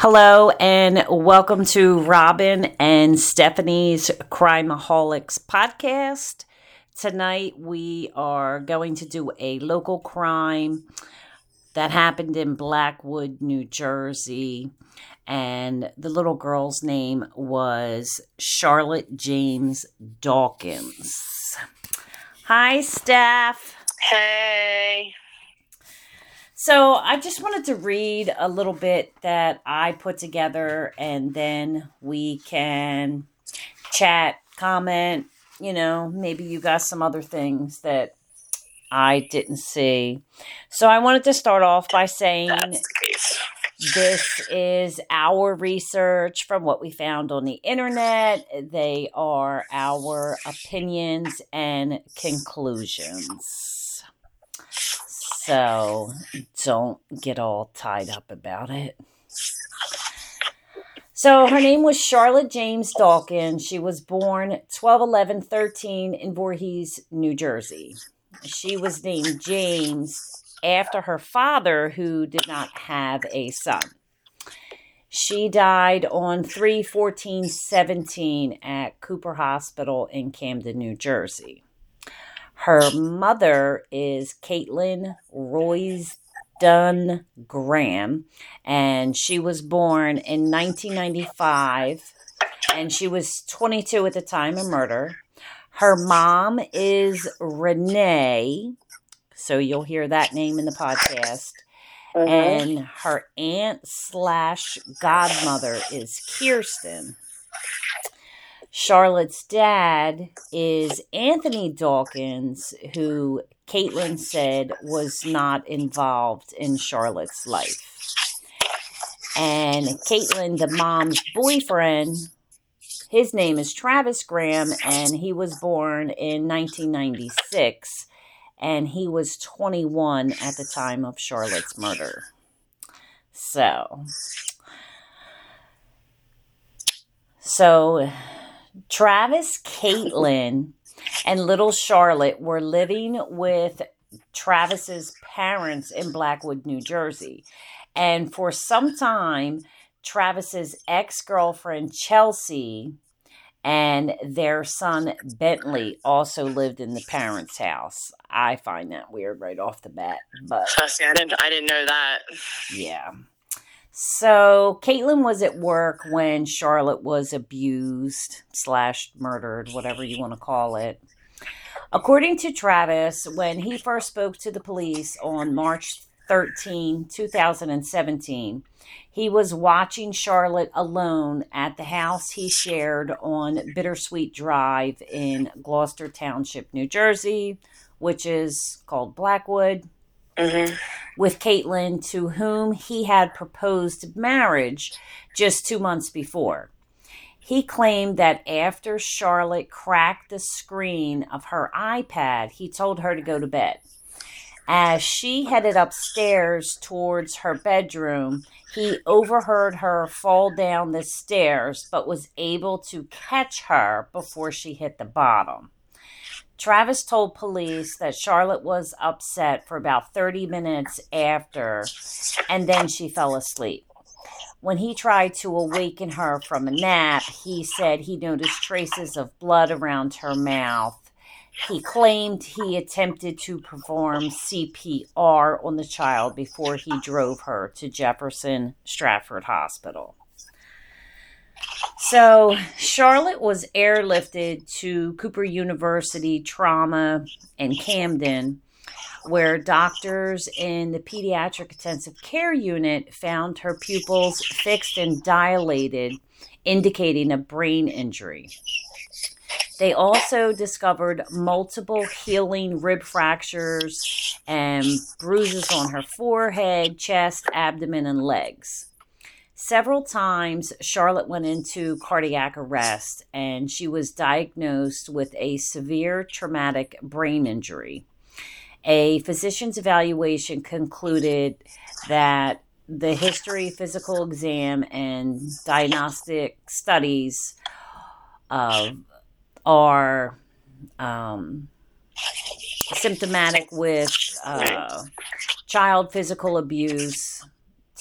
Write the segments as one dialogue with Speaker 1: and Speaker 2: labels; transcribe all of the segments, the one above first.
Speaker 1: Hello and welcome to Robin and Stephanie's Crimeaholics podcast. Tonight we are going to do a local crime that happened in Blackwood, New Jersey. And the little girl's name was Charlotte James Dawkins. Hi, Steph.
Speaker 2: Hey.
Speaker 1: So I just wanted to read a little bit that I put together and then we can chat, comment, you know, maybe you got some other things that I didn't see. So I wanted to start off by saying this is our research from what we found on the internet. They are our opinions and conclusions. So don't get all tied up about it. So her name was Charlotte James Dawkins. She was born 12 11 13 in Voorhees, New Jersey. She was named James after her father, who did not have a son. She died on 3 14 17 at Cooper Hospital in Camden, New Jersey. Her mother is Caitlin Roysdon Graham, and she was born in 1995, and she was 22 at the time of murder. Her mom is Renee, so you'll hear that name in the podcast. Mm-hmm. And her aunt slash godmother is Kirsten. Charlotte's dad is Anthony Dawkins, who Caitlin said was not involved in Charlotte's life. And Caitlin, the mom's boyfriend, his name is Travis Graham, and he was born in 1996, and he was 21 at the time of Charlotte's murder. So, so Travis, Caitlin, and little Charlotte were living with Travis's parents in Blackwood, New Jersey. And for some time, Travis's ex girlfriend, Chelsea, and their son, Bentley, also lived in the parents' house. I find that weird right off the bat. But
Speaker 2: see, I didn't, I didn't know that.
Speaker 1: Yeah. So Caitlin was at work when Charlotte was abused slash murdered, whatever you want to call it. According to Travis, when he first spoke to the police on March 13, 2017, he was watching Charlotte alone at the house he shared on Bittersweet Drive in Gloucester Township, New Jersey, which is called Blackwood mm-hmm. with Caitlin, to whom he had proposed marriage just two months before. He claimed that after Charlotte cracked the screen of her iPad, he told her to go to bed. As she headed upstairs towards her bedroom, he overheard her fall down the stairs but was able to catch her before she hit the bottom. Travis told police that Charlotte was upset for about 30 minutes after, and then she fell asleep. When he tried to awaken her from a nap, he said he noticed traces of blood around her mouth. He claimed he attempted to perform CPR on the child before he drove her to Jefferson Stratford Hospital. So Charlotte was airlifted to Cooper University Trauma in Camden, where doctors in the pediatric intensive care unit found her pupils fixed and dilated, indicating a brain injury. They also discovered multiple healing rib fractures and bruises on her forehead, chest, abdomen, and legs. Several times, Charlotte went into cardiac arrest and she was diagnosed with a severe traumatic brain injury. A physician's evaluation concluded that the history, physical exam, and diagnostic studies uh, are um, symptomatic with uh, child physical abuse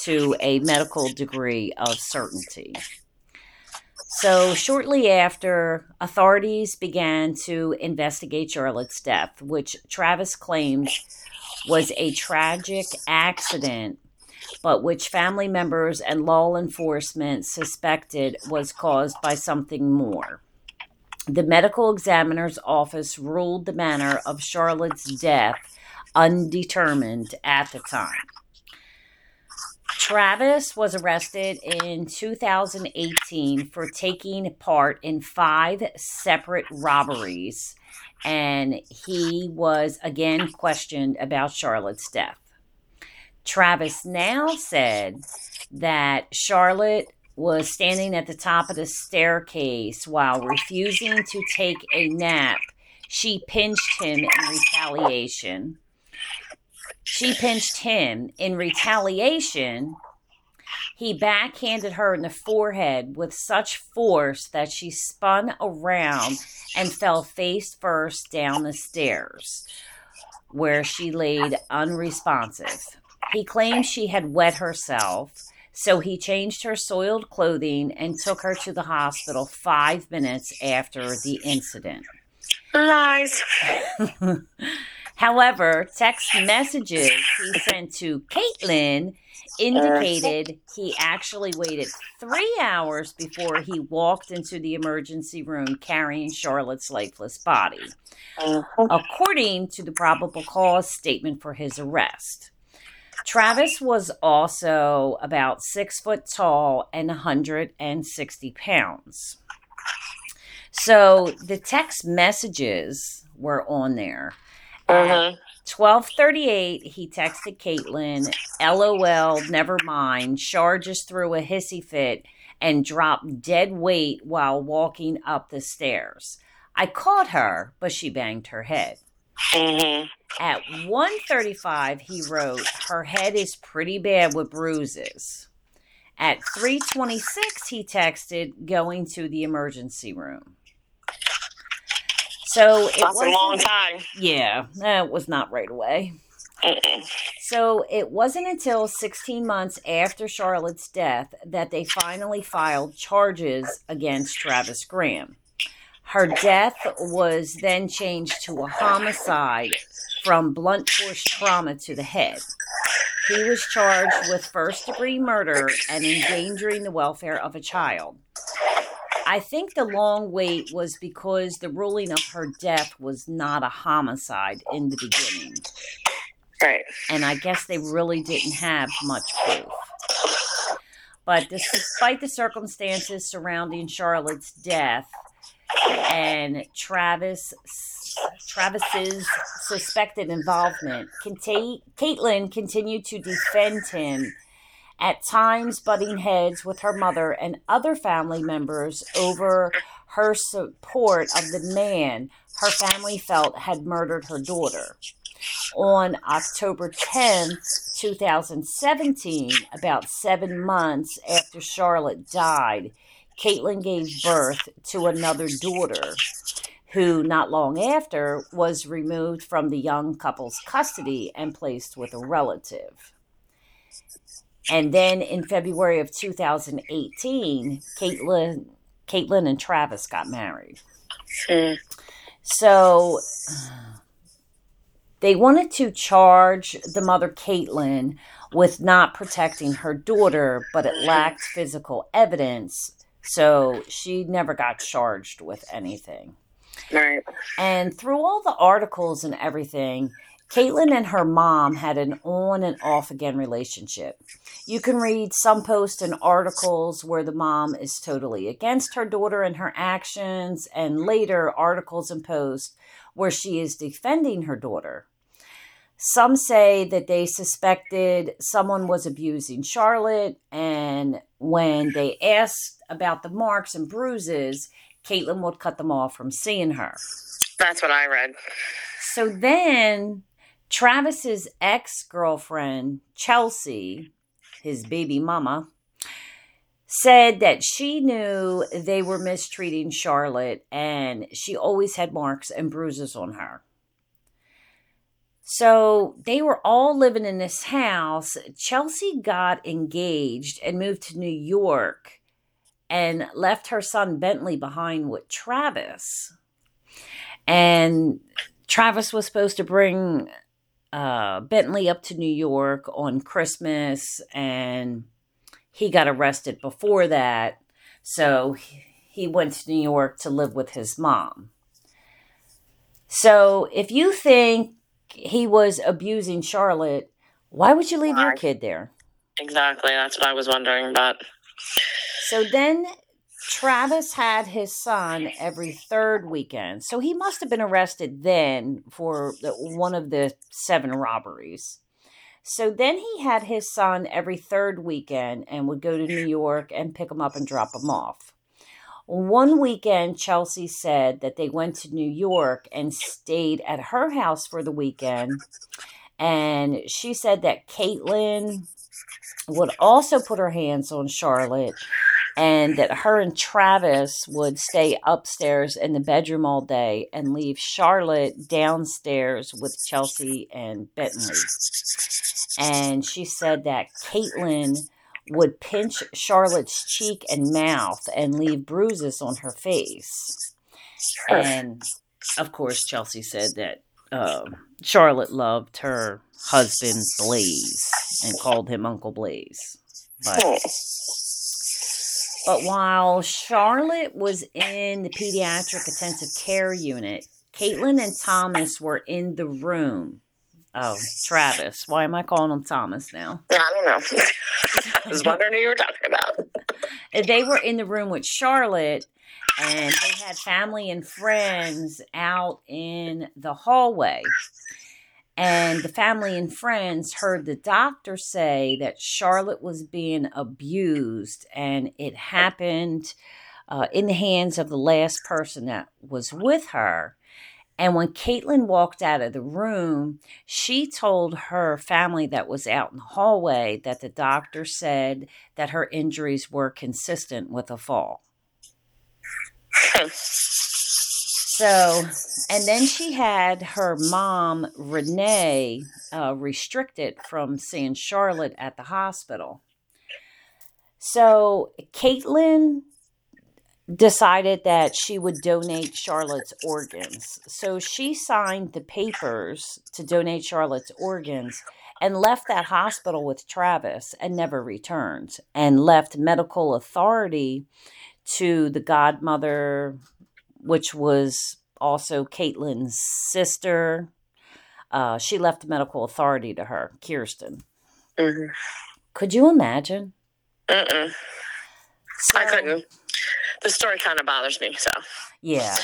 Speaker 1: to a medical degree of certainty. So, shortly after, authorities began to investigate Charlotte's death, which Travis claimed was a tragic accident, but which family members and law enforcement suspected was caused by something more. The medical examiner's office ruled the manner of Charlotte's death undetermined at the time. Travis was arrested in 2018 for taking part in five separate robberies, and he was again questioned about Charlotte's death. Travis now said that Charlotte was standing at the top of the staircase while refusing to take a nap. She pinched him in retaliation. She pinched him. In retaliation, he backhanded her in the forehead with such force that she spun around and fell face first down the stairs, where she laid unresponsive. He claimed she had wet herself so he changed her soiled clothing and took her to the hospital five minutes after the incident.
Speaker 2: Lies.
Speaker 1: However, text messages he sent to Caitlin indicated he actually waited three hours before he walked into the emergency room carrying Charlotte's lifeless body,
Speaker 2: Uh-huh.
Speaker 1: according to the probable cause statement for his arrest. Travis was also about six foot tall and 160 pounds. So the text messages were on there.
Speaker 2: Uh-huh.
Speaker 1: 1238, he texted Caitlin, LOL, never mind. Shar just threw a hissy fit and dropped dead weight while walking up the stairs. I caught her, but she banged her head.
Speaker 2: hmm
Speaker 1: At 135, he wrote, Her head is pretty bad with bruises. At 326, he texted, going to the emergency room. So it
Speaker 2: That's a long time.
Speaker 1: yeah, it was not right away.
Speaker 2: Mm-mm.
Speaker 1: So it wasn't until 16 months after Charlotte's death that they finally filed charges against Travis Graham. Her death was then changed to a homicide from blunt force trauma to the head. He was charged with first degree murder and endangering the welfare of a child. I think the long wait was because the ruling of her death was not a homicide in the beginning
Speaker 2: Right.
Speaker 1: and I guess they really didn't have much proof. But despite the circumstances surrounding Charlotte's death and Travis Travis's suspected involvement, Caitlin continued to defend him, at times butting heads with her mother and other family members over her support of the man her family felt had murdered her daughter on October 10th, 2017, about seven months after Charlotte died, Caitlin gave birth to another daughter who, not long after, was removed from the young couple's custody and placed with a relative. And then in February of 2018, Caitlin, Caitlin and Travis got married.
Speaker 2: Mm.
Speaker 1: So they wanted to charge the mother, Caitlin, with not protecting her daughter, but it lacked physical evidence. So she never got charged with anything.
Speaker 2: Right.
Speaker 1: And through all the articles and everything, Caitlin and her mom had an on and off again relationship. You can read some posts and articles where the mom is totally against her daughter and her actions, and later articles and posts where she is defending her daughter. Some say that they suspected someone was abusing Charlotte, and when they asked about the marks and bruises, Caitlin would cut them off from seeing her.
Speaker 2: That's what I read.
Speaker 1: So then Travis's ex girlfriend, Chelsea, his baby mama, said that she knew they were mistreating Charlotte and she always had marks and bruises on her. So they were all living in this house. Chelsea got engaged and moved to New York and left her son Bentley behind with Travis. And Travis was supposed to bring uh, Bentley up to New York on Christmas, and he got arrested before that. So he went to New York to live with his mom. So if you think he was abusing Charlotte, why would you leave your kid there?
Speaker 2: Exactly. That's what I was wondering about.
Speaker 1: So then Travis had his son every third weekend. So he must have been arrested then for one of the seven robberies. So then he had his son every third weekend and would go to New York and pick him up and drop him off. One weekend, Chelsea said that they went to New York and stayed at her house for the weekend. And she said that Caitlin would also put her hands on Charlotte and that her and Travis would stay upstairs in the bedroom all day and leave Charlotte downstairs with Chelsea and Bentley. And she said that Caitlin would pinch Charlotte's cheek and mouth and leave bruises on her face. And of course, Chelsea said that um Charlotte loved her husband Blaze and called him Uncle Blaze. But
Speaker 2: Hmm.
Speaker 1: But while Charlotte was in the pediatric intensive care unit, Caitlin and Thomas were in the room. Oh, Travis. Why am I calling him Thomas now?
Speaker 2: I don't know. I was wondering who you were talking about.
Speaker 1: They were in the room with Charlotte, and they had family and friends out in the hallway. And the family and friends heard the doctor say that Charlotte was being abused, and it happened uh, in the hands of the last person that was with her. And when Caitlin walked out of the room, she told her family that was out in the hallway that the doctor said that her injuries were consistent with a fall. So, and then she had her mom, Renee, uh, restricted from seeing Charlotte at the hospital. So, Caitlin decided that she would donate Charlotte's organs. So, she signed the papers to donate Charlotte's organs and left that hospital with Travis and never returned and left medical authority to the godmother which was also Caitlin's sister. Uh, she left the medical authority to her, Kirsten.
Speaker 2: Mhm.
Speaker 1: Could you imagine?
Speaker 2: Mm-mm. I couldn't. The story kind of bothers me, so.
Speaker 1: Yeah.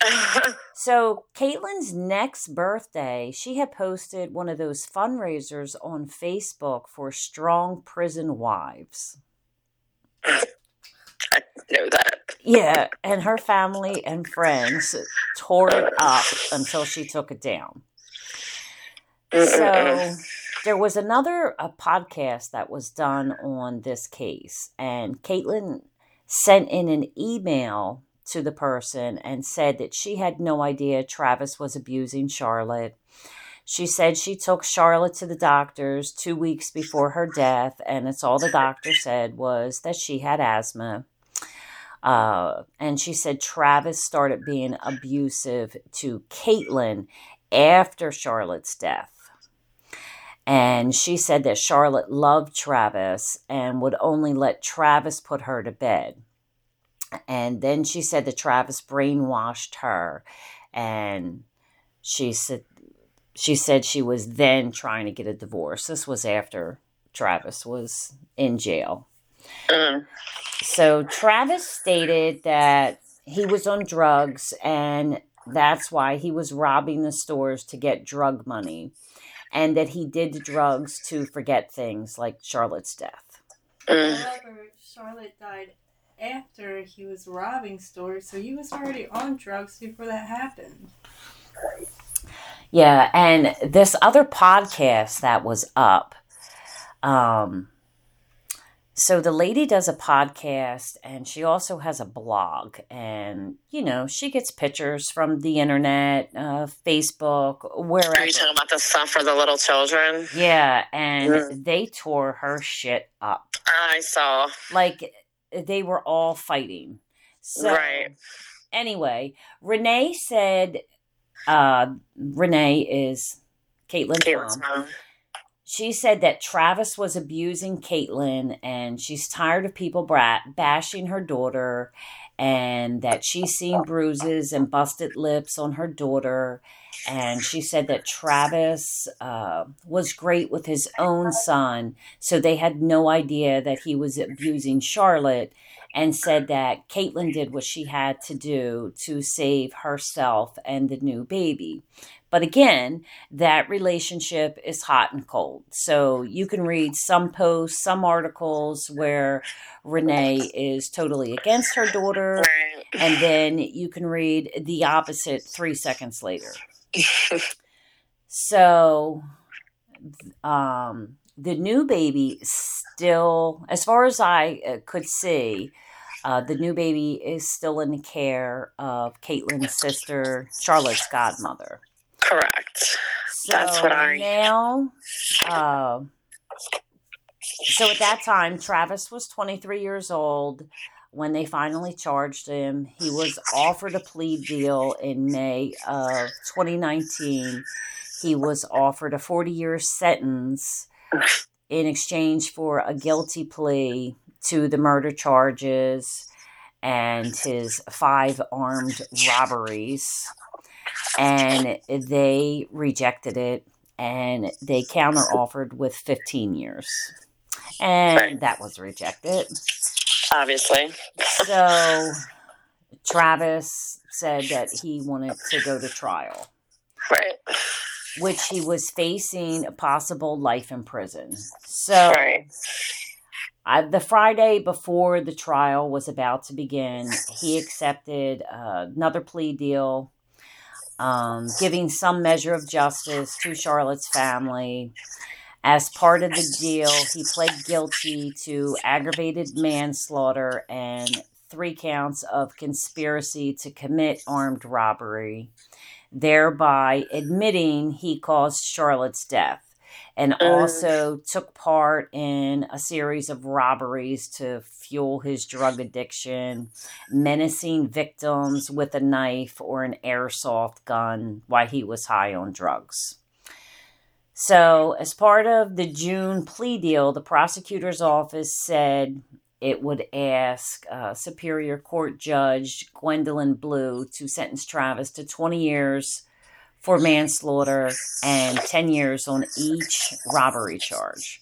Speaker 1: So, Caitlin's next birthday, she had posted one of those fundraisers on Facebook for strong prison wives.
Speaker 2: I know that.
Speaker 1: Yeah, and her family and friends tore it up until she took it down. So there was another a podcast that was done on this case, and Caitlin sent in an email to the person and said that she had no idea Travis was abusing Charlotte. She said she took Charlotte to the doctors two weeks before her death, and it's all the doctor said was that she had asthma. Uh, and she said Travis started being abusive to Caitlin after Charlotte's death. And she said that Charlotte loved Travis and would only let Travis put her to bed. And then she said that Travis brainwashed her and she said she said she was then trying to get a divorce. This was after Travis was in jail.
Speaker 2: Mm.
Speaker 1: So Travis stated that he was on drugs and that's why he was robbing the stores to get drug money and that he did drugs to forget things like Charlotte's death.
Speaker 3: However, Charlotte died after he was robbing stores, so he was already on drugs before that happened.
Speaker 1: Yeah, and this other podcast that was up um so the lady does a podcast and she also has a blog and you know she gets pictures from the internet uh, facebook wherever
Speaker 2: Are you talking about the stuff for the little children?
Speaker 1: yeah and
Speaker 2: Mm.
Speaker 1: they tore her shit up
Speaker 2: I saw.
Speaker 1: like they were all fighting so
Speaker 2: Right.
Speaker 1: anyway renee said uh renee is caitlin's
Speaker 2: Caitlin's
Speaker 1: mom
Speaker 2: mom.
Speaker 1: She said that Travis was abusing Caitlin and she's tired of people brat- bashing her daughter and that she's seen bruises and busted lips on her daughter. And she said that Travis uh, was great with his own son, so they had no idea that he was abusing Charlotte, and said that Caitlin did what she had to do to save herself and the new baby. But again, that relationship is hot and cold. So you can read some posts, some articles where Renee is totally against her daughter, and then you can read the opposite three seconds later. So, um, the new baby still, as far as I uh, could see, uh, the new baby is still in the care of Caitlin's sister, Charlotte's godmother.
Speaker 2: Correct.
Speaker 1: So
Speaker 2: That's what I-
Speaker 1: now. Uh, so at that time, Travis was 23 years old when they finally charged him. He was offered a plea deal in May of 2019. He was offered a 40 year sentence in exchange for a guilty plea to the murder charges and his five armed robberies and they rejected it and they counter offered with 15 years and
Speaker 2: Right.
Speaker 1: that was rejected
Speaker 2: Obviously.
Speaker 1: so travis said that he wanted to go to trial
Speaker 2: Right.
Speaker 1: which he was facing a possible life in prison so
Speaker 2: Right.
Speaker 1: I, the Friday before the trial was about to begin, he accepted uh, another plea deal, um, giving some measure of justice to Charlotte's family. As part of the deal, he pled guilty to aggravated manslaughter and three counts of conspiracy to commit armed robbery, thereby admitting he caused Charlotte's death and
Speaker 2: Mm.
Speaker 1: also took part in a series of robberies to fuel his drug addiction, menacing victims with a knife or an airsoft gun while he was high on drugs. So, as part of the June plea deal, the prosecutor's office said it would ask uh, Superior Court Judge Gwendolyn Blue to sentence Travis to 20 years for manslaughter and 10 years on each robbery charge.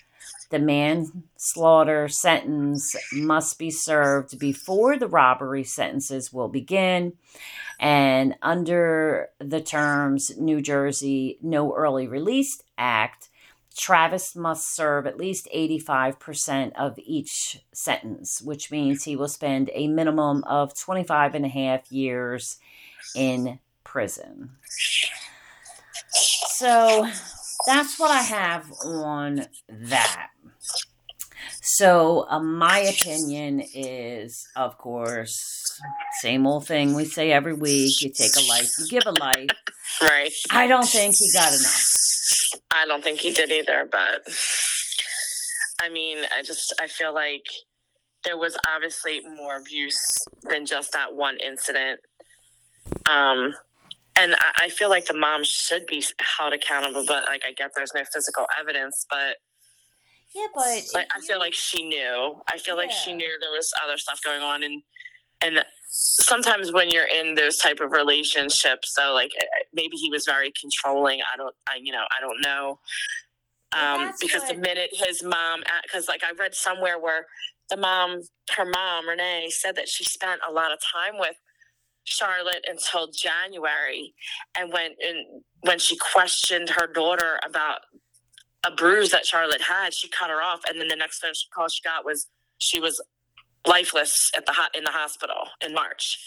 Speaker 1: The manslaughter sentence must be served before the robbery sentences will begin. And under the terms New Jersey No Early Release Act, Travis must serve at least 85% of each sentence, which means he will spend a minimum of 25 and a half years in prison. So that's what I have on that. So, uh, my opinion is, of course, same old thing we say every week you take a life, you give a life.
Speaker 2: Right.
Speaker 1: I don't think he got enough.
Speaker 2: I don't think he did either, but I mean, I just I feel like there was obviously more abuse than just that one incident. Um and I, I feel like the mom should be held accountable, but like I get there's no physical evidence, but
Speaker 1: Yeah, but
Speaker 2: like I feel like she knew. I feel like she knew there was other stuff going on, and and sometimes when you're in those type of relationships, so like eh, maybe he was very controlling. I don't, I you know, I don't know. Um, because the minute his mom, because like I read somewhere where the mom, her mom Renee, said that she spent a lot of time with Charlotte until January, and when when she questioned her daughter about a bruise that Charlotte had, she cut her off, and then the next phone call she got was she was lifeless at the ho- in the hospital in March.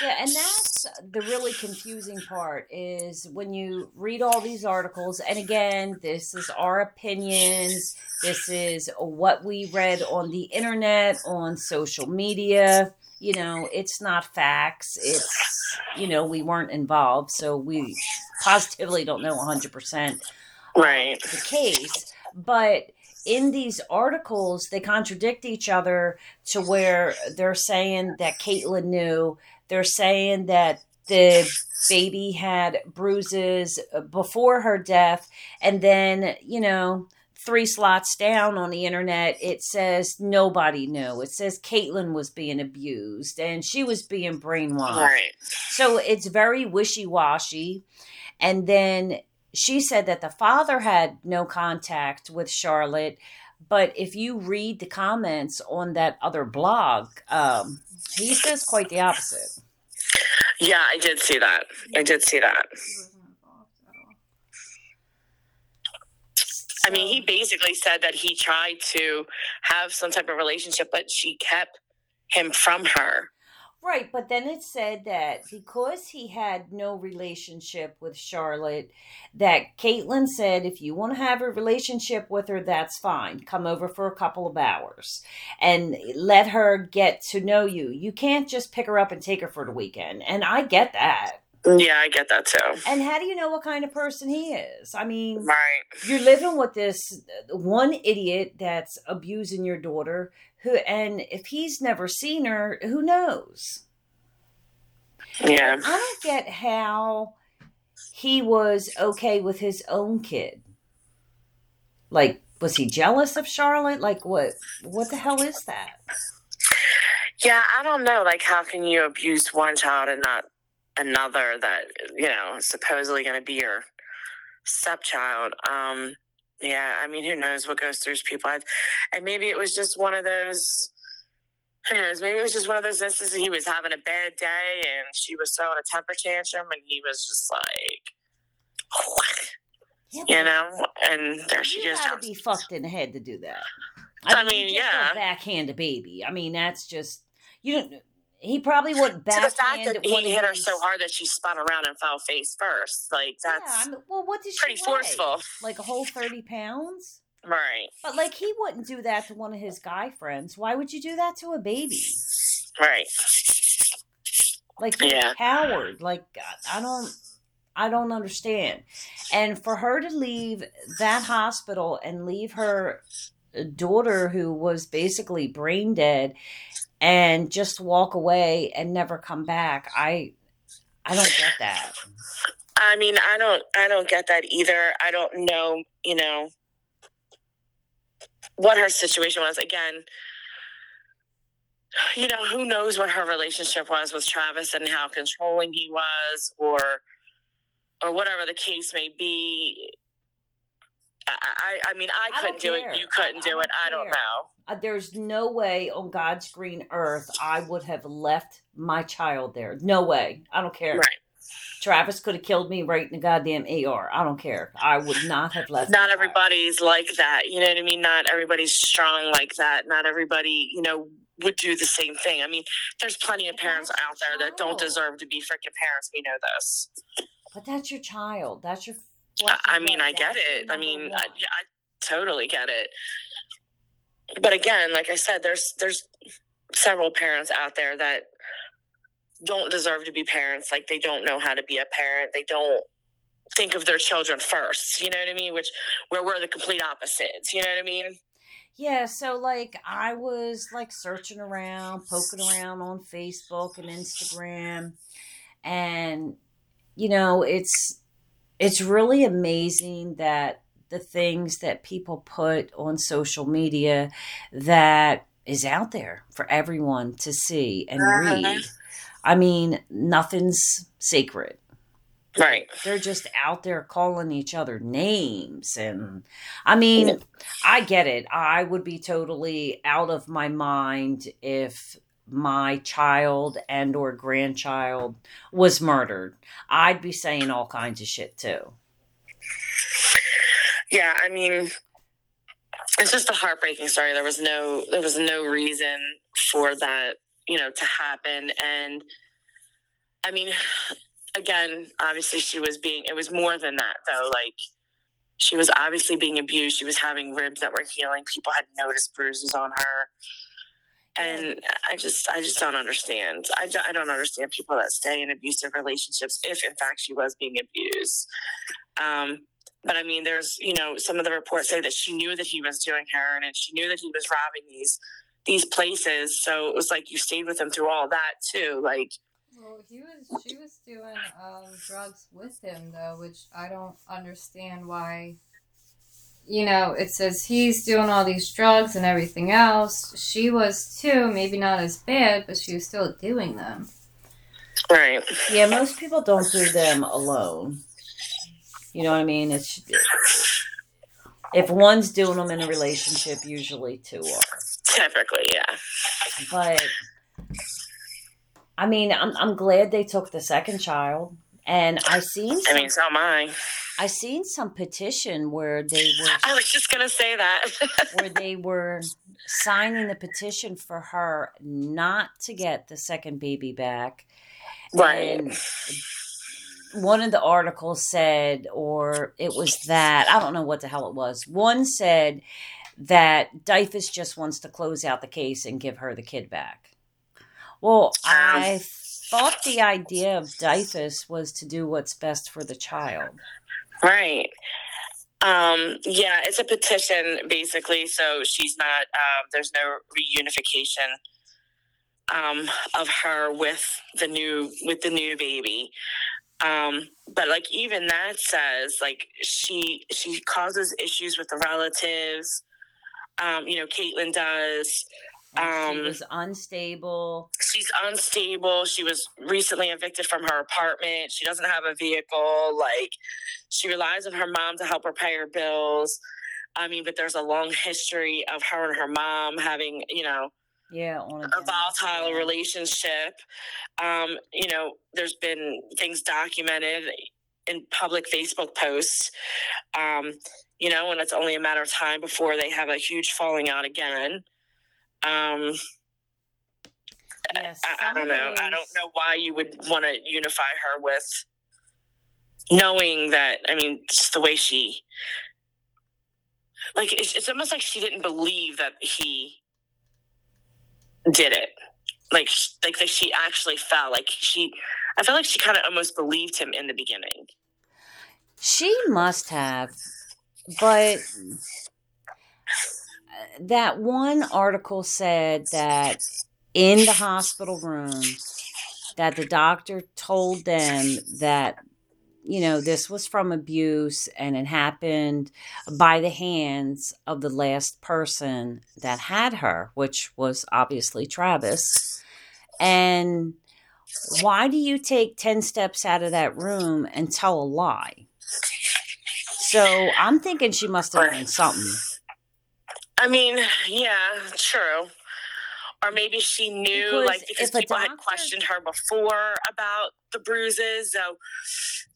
Speaker 1: Yeah, and that's the really confusing part is when you read all these articles, and again, this is our opinions, this is what we read on the internet, on social media. You know, it's not facts. It's, you know, we weren't involved, so we positively don't know 100%
Speaker 2: Right.
Speaker 1: the case. But in these articles, they contradict each other to where they're saying that Caitlyn knew, they're saying that the baby had bruises uh, before her death, and then, you know, three slots down on the internet, it says nobody knew. It says Caitlyn was being abused and she was being brainwashed.
Speaker 2: Right.
Speaker 1: So it's very wishy washy. And then she said that the father had no contact with Charlotte. But if you read the comments on that other blog, um, he says quite the opposite.
Speaker 2: Yeah, I did see that. I did see that.
Speaker 3: He wasn't involved at all.
Speaker 2: I mean, he um, basically said that he tried to have some type of relationship, but she kept him from her.
Speaker 1: Right, but then it said that because he had no relationship with Charlotte, that Caitlin said, if you want to have a relationship with her, that's fine. Come over for a couple of hours and let her get to know you. You can't just pick her up and take her for the weekend. And I get that.
Speaker 2: Yeah, I get that too.
Speaker 1: And how do you know what kind of person he is? I mean,
Speaker 2: Right.
Speaker 1: you're living with this uh, one idiot that's abusing your daughter who and if he's never seen her who knows
Speaker 2: Yeah.
Speaker 1: i don't get how he was okay with his own kid like was he jealous of charlotte like what what the hell is that
Speaker 2: Yeah, I don't know. Like, how can you abuse one child and not another that, you know, is supposedly going to be your stepchild? Um, yeah, I mean, who knows what goes through people? I- And maybe it was just one of those, who knows, maybe it was just one of those instances he was having a bad day and she was throwing a temper tantrum and he was just like,
Speaker 1: Yeah,
Speaker 2: you know, and there she goes.
Speaker 1: gotta be fucked in the head to do that
Speaker 2: I
Speaker 1: you
Speaker 2: mean,
Speaker 1: just
Speaker 2: yeah.
Speaker 1: backhand a baby i mean that's just you don't he probably wouldn't
Speaker 2: To the fact that he hit her so hard that she spun around and fell face first, like that's
Speaker 1: yeah, I mean, well what did she
Speaker 2: pretty
Speaker 1: weigh?
Speaker 2: forceful.
Speaker 1: like a whole 30 pounds
Speaker 2: right,
Speaker 1: But like he wouldn't do that to one of his guy friends. Why would you do that to a baby?
Speaker 2: right.
Speaker 1: Like you're
Speaker 2: Yeah.
Speaker 1: a coward. Like I don't I don't understand. And for her to leave that hospital and leave her daughter who was basically brain dead and just walk away and never come back. I I don't get that.
Speaker 2: I mean, I don't, I don't get that either. I don't know, you know, what her situation was. Again, you know, who knows what her relationship was with Travis and how controlling he was, or, or whatever the case may be. I, I, mean, I
Speaker 1: I
Speaker 2: couldn't do it. You couldn't do it. I don't
Speaker 1: care.
Speaker 2: know.
Speaker 1: Uh, there's no way on God's green earth I would have left my child there. No way. I don't care.
Speaker 2: Right.
Speaker 1: Travis could have killed me right in the goddamn AR. I don't care. I would not have left.
Speaker 2: not
Speaker 1: child.
Speaker 2: everybody's like that. You know what I mean? Not everybody's strong like that. Not everybody, you know, would do the same thing. I mean, there's plenty of parents out there that don't deserve to be freaking parents. We know this.
Speaker 1: But that's your child. That's your.
Speaker 2: I, I mean. I get it. I mean, I, yeah, I totally get it. But again, like I said, there's there's several parents out there that don't deserve to be parents. Like they don't know how to be a parent. They don't think of their children first. You know what I mean? Which where we're the complete opposites. You know what I mean?
Speaker 1: Yeah, so like I was like searching around, poking around on Facebook and Instagram and you know, it's it's really amazing that the things that people put on social media that is out there for everyone to see and
Speaker 2: Uh-huh.
Speaker 1: read. I mean, nothing's sacred
Speaker 2: Right.
Speaker 1: they're just out there calling each other names and i mean i get it i would be totally out of my mind if my child and or grandchild was murdered i'd be saying all kinds of shit too
Speaker 2: Yeah, I mean, it's just a heartbreaking story. There was no there was no reason for that, you know, to happen. And I mean, again, obviously she was being, it was more than that though. Like, she was obviously being abused. She was having ribs that were healing. People had noticed bruises on her. And I just, I just don't understand. I, I don't understand people that stay in abusive relationships if, in fact, she was being abused. Um, but I mean, there's, you know, some of the reports say that she knew that he was doing her and she knew that he was robbing these these places. So it was like you stayed with him through all that too. Like,
Speaker 3: well, he was she was doing um, drugs with him though, which I don't understand why. You know, it says he's doing all these drugs and everything else. She was too, maybe not as bad, but she was still doing them.
Speaker 2: right.
Speaker 1: Yeah, most people don't do them alone. You know what I mean? It's if one's doing them in a relationship, usually two are.
Speaker 2: Typically, yeah.
Speaker 1: But I mean, I'm I'm glad they took the second child, and I seen
Speaker 2: I mean, so am I.
Speaker 1: I seen some petition where they were
Speaker 2: I was just gonna say that.
Speaker 1: where they were signing the petition for her not to get the second baby back.
Speaker 2: right.
Speaker 1: And one of the articles said, or it was that, I don't know what the hell it was. One said that DYFS just wants to close out the case and give her the kid back. Well, I thought the idea of DYFS was to do what's best for the child.
Speaker 2: Right. Um, yeah, it's a petition basically. So she's not. Um, there's no reunification um, of her with the new with the new baby. Um, but like even that says like she she causes issues with the relatives. Um, you know, Caitlin does.
Speaker 1: And she
Speaker 2: Um,
Speaker 1: was unstable.
Speaker 2: she's unstable. She was recently evicted from her apartment. She doesn't have a vehicle. Like, she relies on her mom to help her pay her bills. I mean, but there's a long history of her and her mom having, you know,
Speaker 1: Yeah, on
Speaker 2: a volatile relationship. Um, you know, there's been things documented in public Facebook posts. Um, you know, and it's only a matter of time before they have a huge falling out again. Um,
Speaker 1: Yes,
Speaker 2: I, I don't know. I don't know why you would want to unify her with knowing that. I mean, just the way she, like, it's, it's almost like she didn't believe that he did it. Like, like that she actually fell. Like she, I feel like she kind of almost believed him in the beginning.
Speaker 1: She must have, but that one article said that in the hospital room that the doctor told them that you know this was from abuse and it happened by the hands of the last person that had her which was obviously Travis and why do you take 10 steps out of that room and tell a lie so I'm thinking she must have done something.
Speaker 2: I mean, yeah, true. Or maybe she knew,
Speaker 1: Because
Speaker 2: like, because people had questioned her before about the bruises. So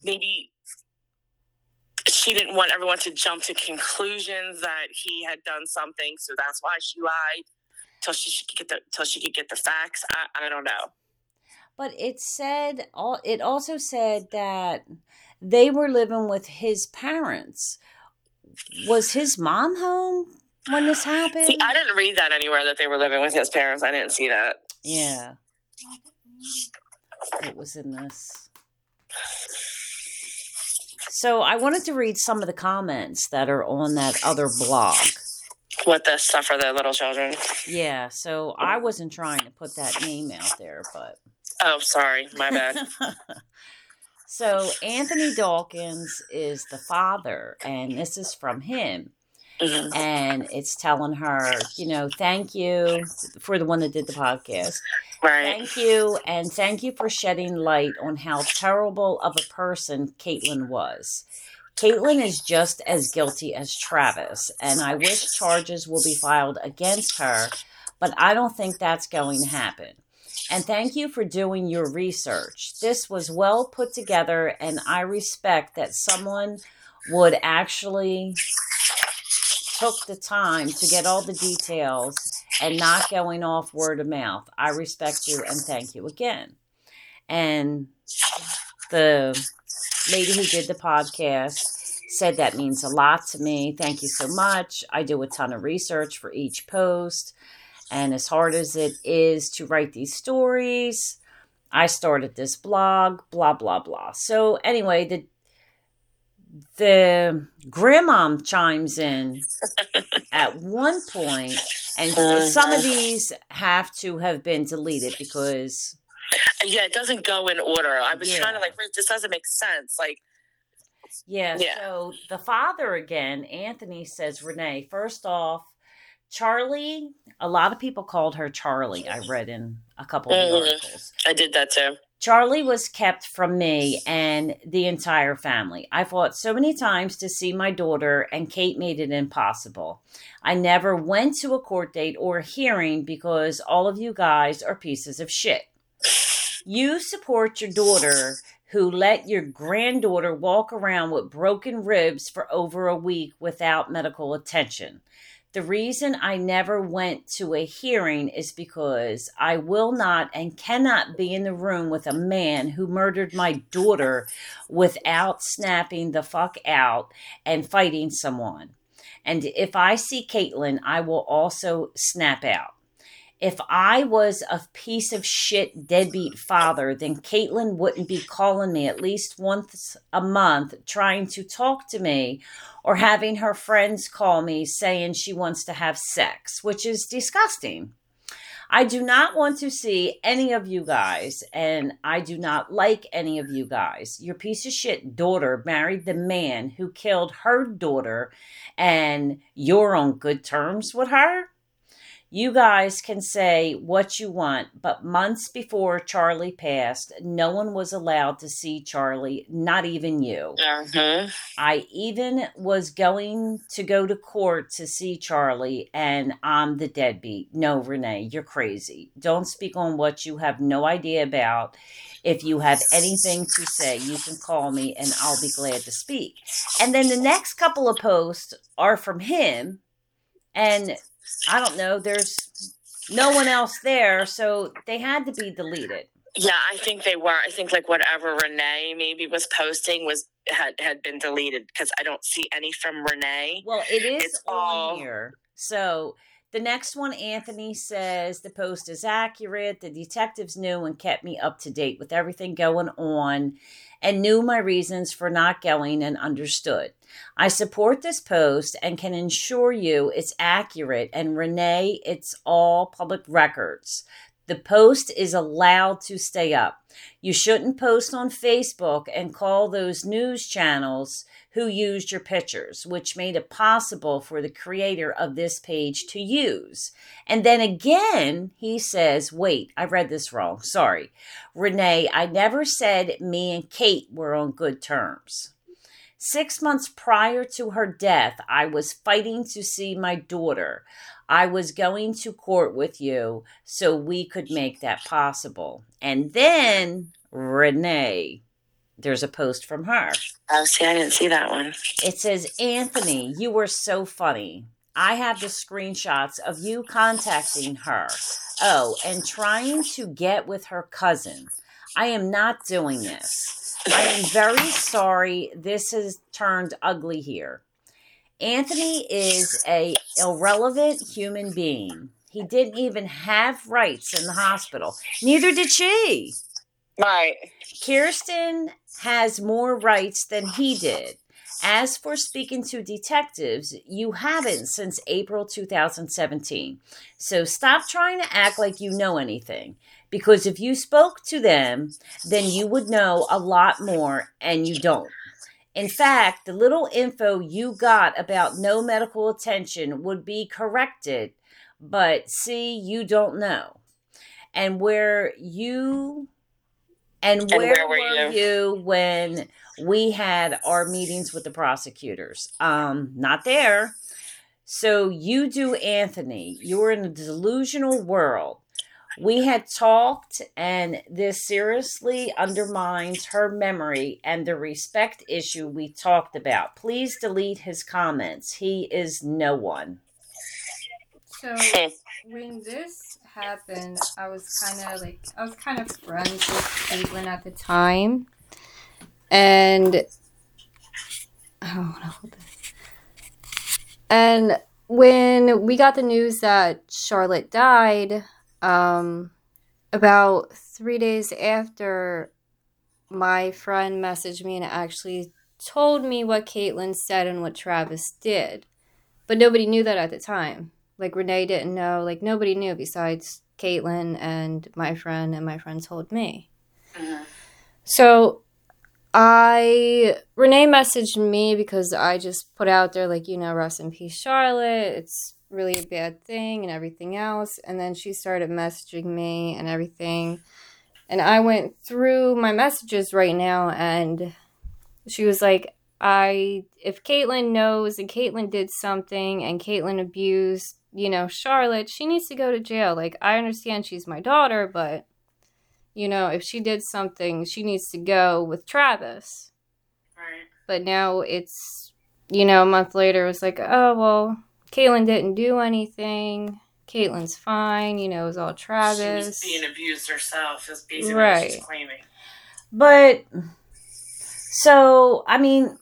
Speaker 2: maybe she didn't want everyone to jump to conclusions that he had done something. So that's why she lied till she, she could get the till she could get the facts. I, I don't know.
Speaker 1: But it said all it also said that they were living with his parents. Was his mom home when this happened?
Speaker 2: See, I didn't read that anywhere that they were living with his parents. I didn't see that.
Speaker 1: yeah. It was in this. So I wanted to read some of the comments that are on that other blog.
Speaker 2: What the stuff for the little children?
Speaker 1: Yeah, so I wasn't trying to put that name out there, but
Speaker 2: Oh, sorry, my bad.
Speaker 1: so Anthony Dawkins is the father, and this is from him.
Speaker 2: Mhm.
Speaker 1: And it's telling her, you know, thank you for the one that did the podcast.
Speaker 2: Right.
Speaker 1: Thank you, and thank you for shedding light on how terrible of a person Caitlin was. Caitlin is just as guilty as Travis, and I wish charges will be filed against her, but I don't think that's going to happen. And thank you for doing your research. This was well put together, and I respect that someone would actually took the time to get all the details and not going off word of mouth. I respect you and thank you again. And the lady who did the podcast said that means a lot to me. Thank you so much. I do a ton of research for each post. And as hard as it is to write these stories, I started this blog, blah, blah, blah. So, anyway, the the grandmom chimes in at one point, and some of these have to have been deleted because
Speaker 2: Yeah, it doesn't go in order. I was trying to like, this doesn't make sense. Like,
Speaker 1: Yeah,
Speaker 2: Yeah.
Speaker 1: So the father again, Anthony says, Renee, first off, Charlie, a lot of people called her Charlie. I read in a couple of the
Speaker 2: Mhm.
Speaker 1: articles.
Speaker 2: I did that too.
Speaker 1: Charlie was kept from me and the entire family. I fought so many times to see my daughter, and Kate made it impossible. I never went to a court date or a hearing because all of you guys are pieces of shit. You support your daughter who let your granddaughter walk around with broken ribs for over a week without medical attention. The reason I never went to a hearing is because I will not and cannot be in the room with a man who murdered my daughter without snapping the fuck out and fighting someone. And if I see Caitlin, I will also snap out. If I was a piece of shit deadbeat father, then Caitlin wouldn't be calling me at least once a month trying to talk to me or having her friends call me saying she wants to have sex, which is disgusting. I do not want to see any of you guys, and I do not like any of you guys. Your piece of shit daughter married the man who killed her daughter, and you're on good terms with her? You guys can say what you want, but months before Charlie passed, no one was allowed to see Charlie, not even you.
Speaker 2: Uh-huh.
Speaker 1: I even was going to go to court to see Charlie, and I'm the deadbeat. No, Renee, you're crazy. Don't speak on what you have no idea about. If you have anything to say, you can call me and I'll be glad to speak. And then the next couple of posts are from him, and I don't know, there's no one else there, so they had to be deleted.
Speaker 2: Yeah, I think they were. I think like whatever Renee maybe was posting was had had been deleted because I don't see any from Renee.
Speaker 1: Well, it is
Speaker 2: It's
Speaker 1: on
Speaker 2: all-
Speaker 1: here. So the next one, Anthony says the post is accurate. The detectives knew and kept me up to date with everything going on and knew my reasons for not going and understood. I support this post and can ensure you it's accurate. And Renee, it's all public records. The post is allowed to stay up. You shouldn't post on Facebook and call those news channels who used your pictures, which made it possible for the creator of this page to use. And then again, he says, Wait, I read this wrong. Sorry. Renee, I never said me and Kate were on good terms. Six months prior to her death, I was fighting to see my daughter. I was going to court with you so we could make that possible. And then, Renee, there's a post from her.
Speaker 2: Oh, see, I didn't see that one.
Speaker 1: It says, Anthony, you were so funny. I have the screenshots of you contacting her. Oh, and trying to get with her cousin. I am not doing this. I am very sorry this has turned ugly here. Anthony is a irrelevant human being. He didn't even have rights in the hospital. Neither did she.
Speaker 2: Right.
Speaker 1: Kirsten has more rights than he did. As for speaking to detectives, you haven't since April 2017. So stop trying to act like you know anything. Because if you spoke to them, then you would know a lot more, and you don't. In fact, the little info you got about no medical attention would be corrected, but see, you don't know. And where you and where,
Speaker 2: where were
Speaker 1: were you? when we had our meetings with the prosecutors? Um, not there. So you do, Anthony. You're in a delusional world. We had talked, and this seriously undermines her memory and the respect issue we talked about. Please delete his comments. He is no one.
Speaker 3: So when this happened, I was kind of like I was kind of friends with Caitlin at the time, and I don't want to hold this. And when we got the news that Charlotte died, um, about three days after, my friend messaged me and actually told me what Caitlin said and what Travis did. But nobody knew that at the time. Like Renee didn't know. Like nobody knew besides Caitlyn and my friend, and my friend told me.
Speaker 2: Mhm.
Speaker 3: So I Renee messaged me because I just put out there like you know rest in peace Charlotte. It's really a bad thing and everything else. And then she started messaging me and everything. And I went through my messages right now and she was like, I if Caitlyn knows and Caitlyn did something and Caitlyn abused, you know, Charlotte, she needs to go to jail. Like I understand she's my daughter, but you know, if she did something, she needs to go with Travis.
Speaker 2: Right.
Speaker 3: But now it's you know, a month later it was like, oh well, Caitlyn didn't do anything. Caitlyn's fine, you know, it was all
Speaker 2: She
Speaker 3: Travis.
Speaker 2: was being abused herself. Is basically
Speaker 3: Right.
Speaker 2: what she's claiming.
Speaker 1: But so, I mean,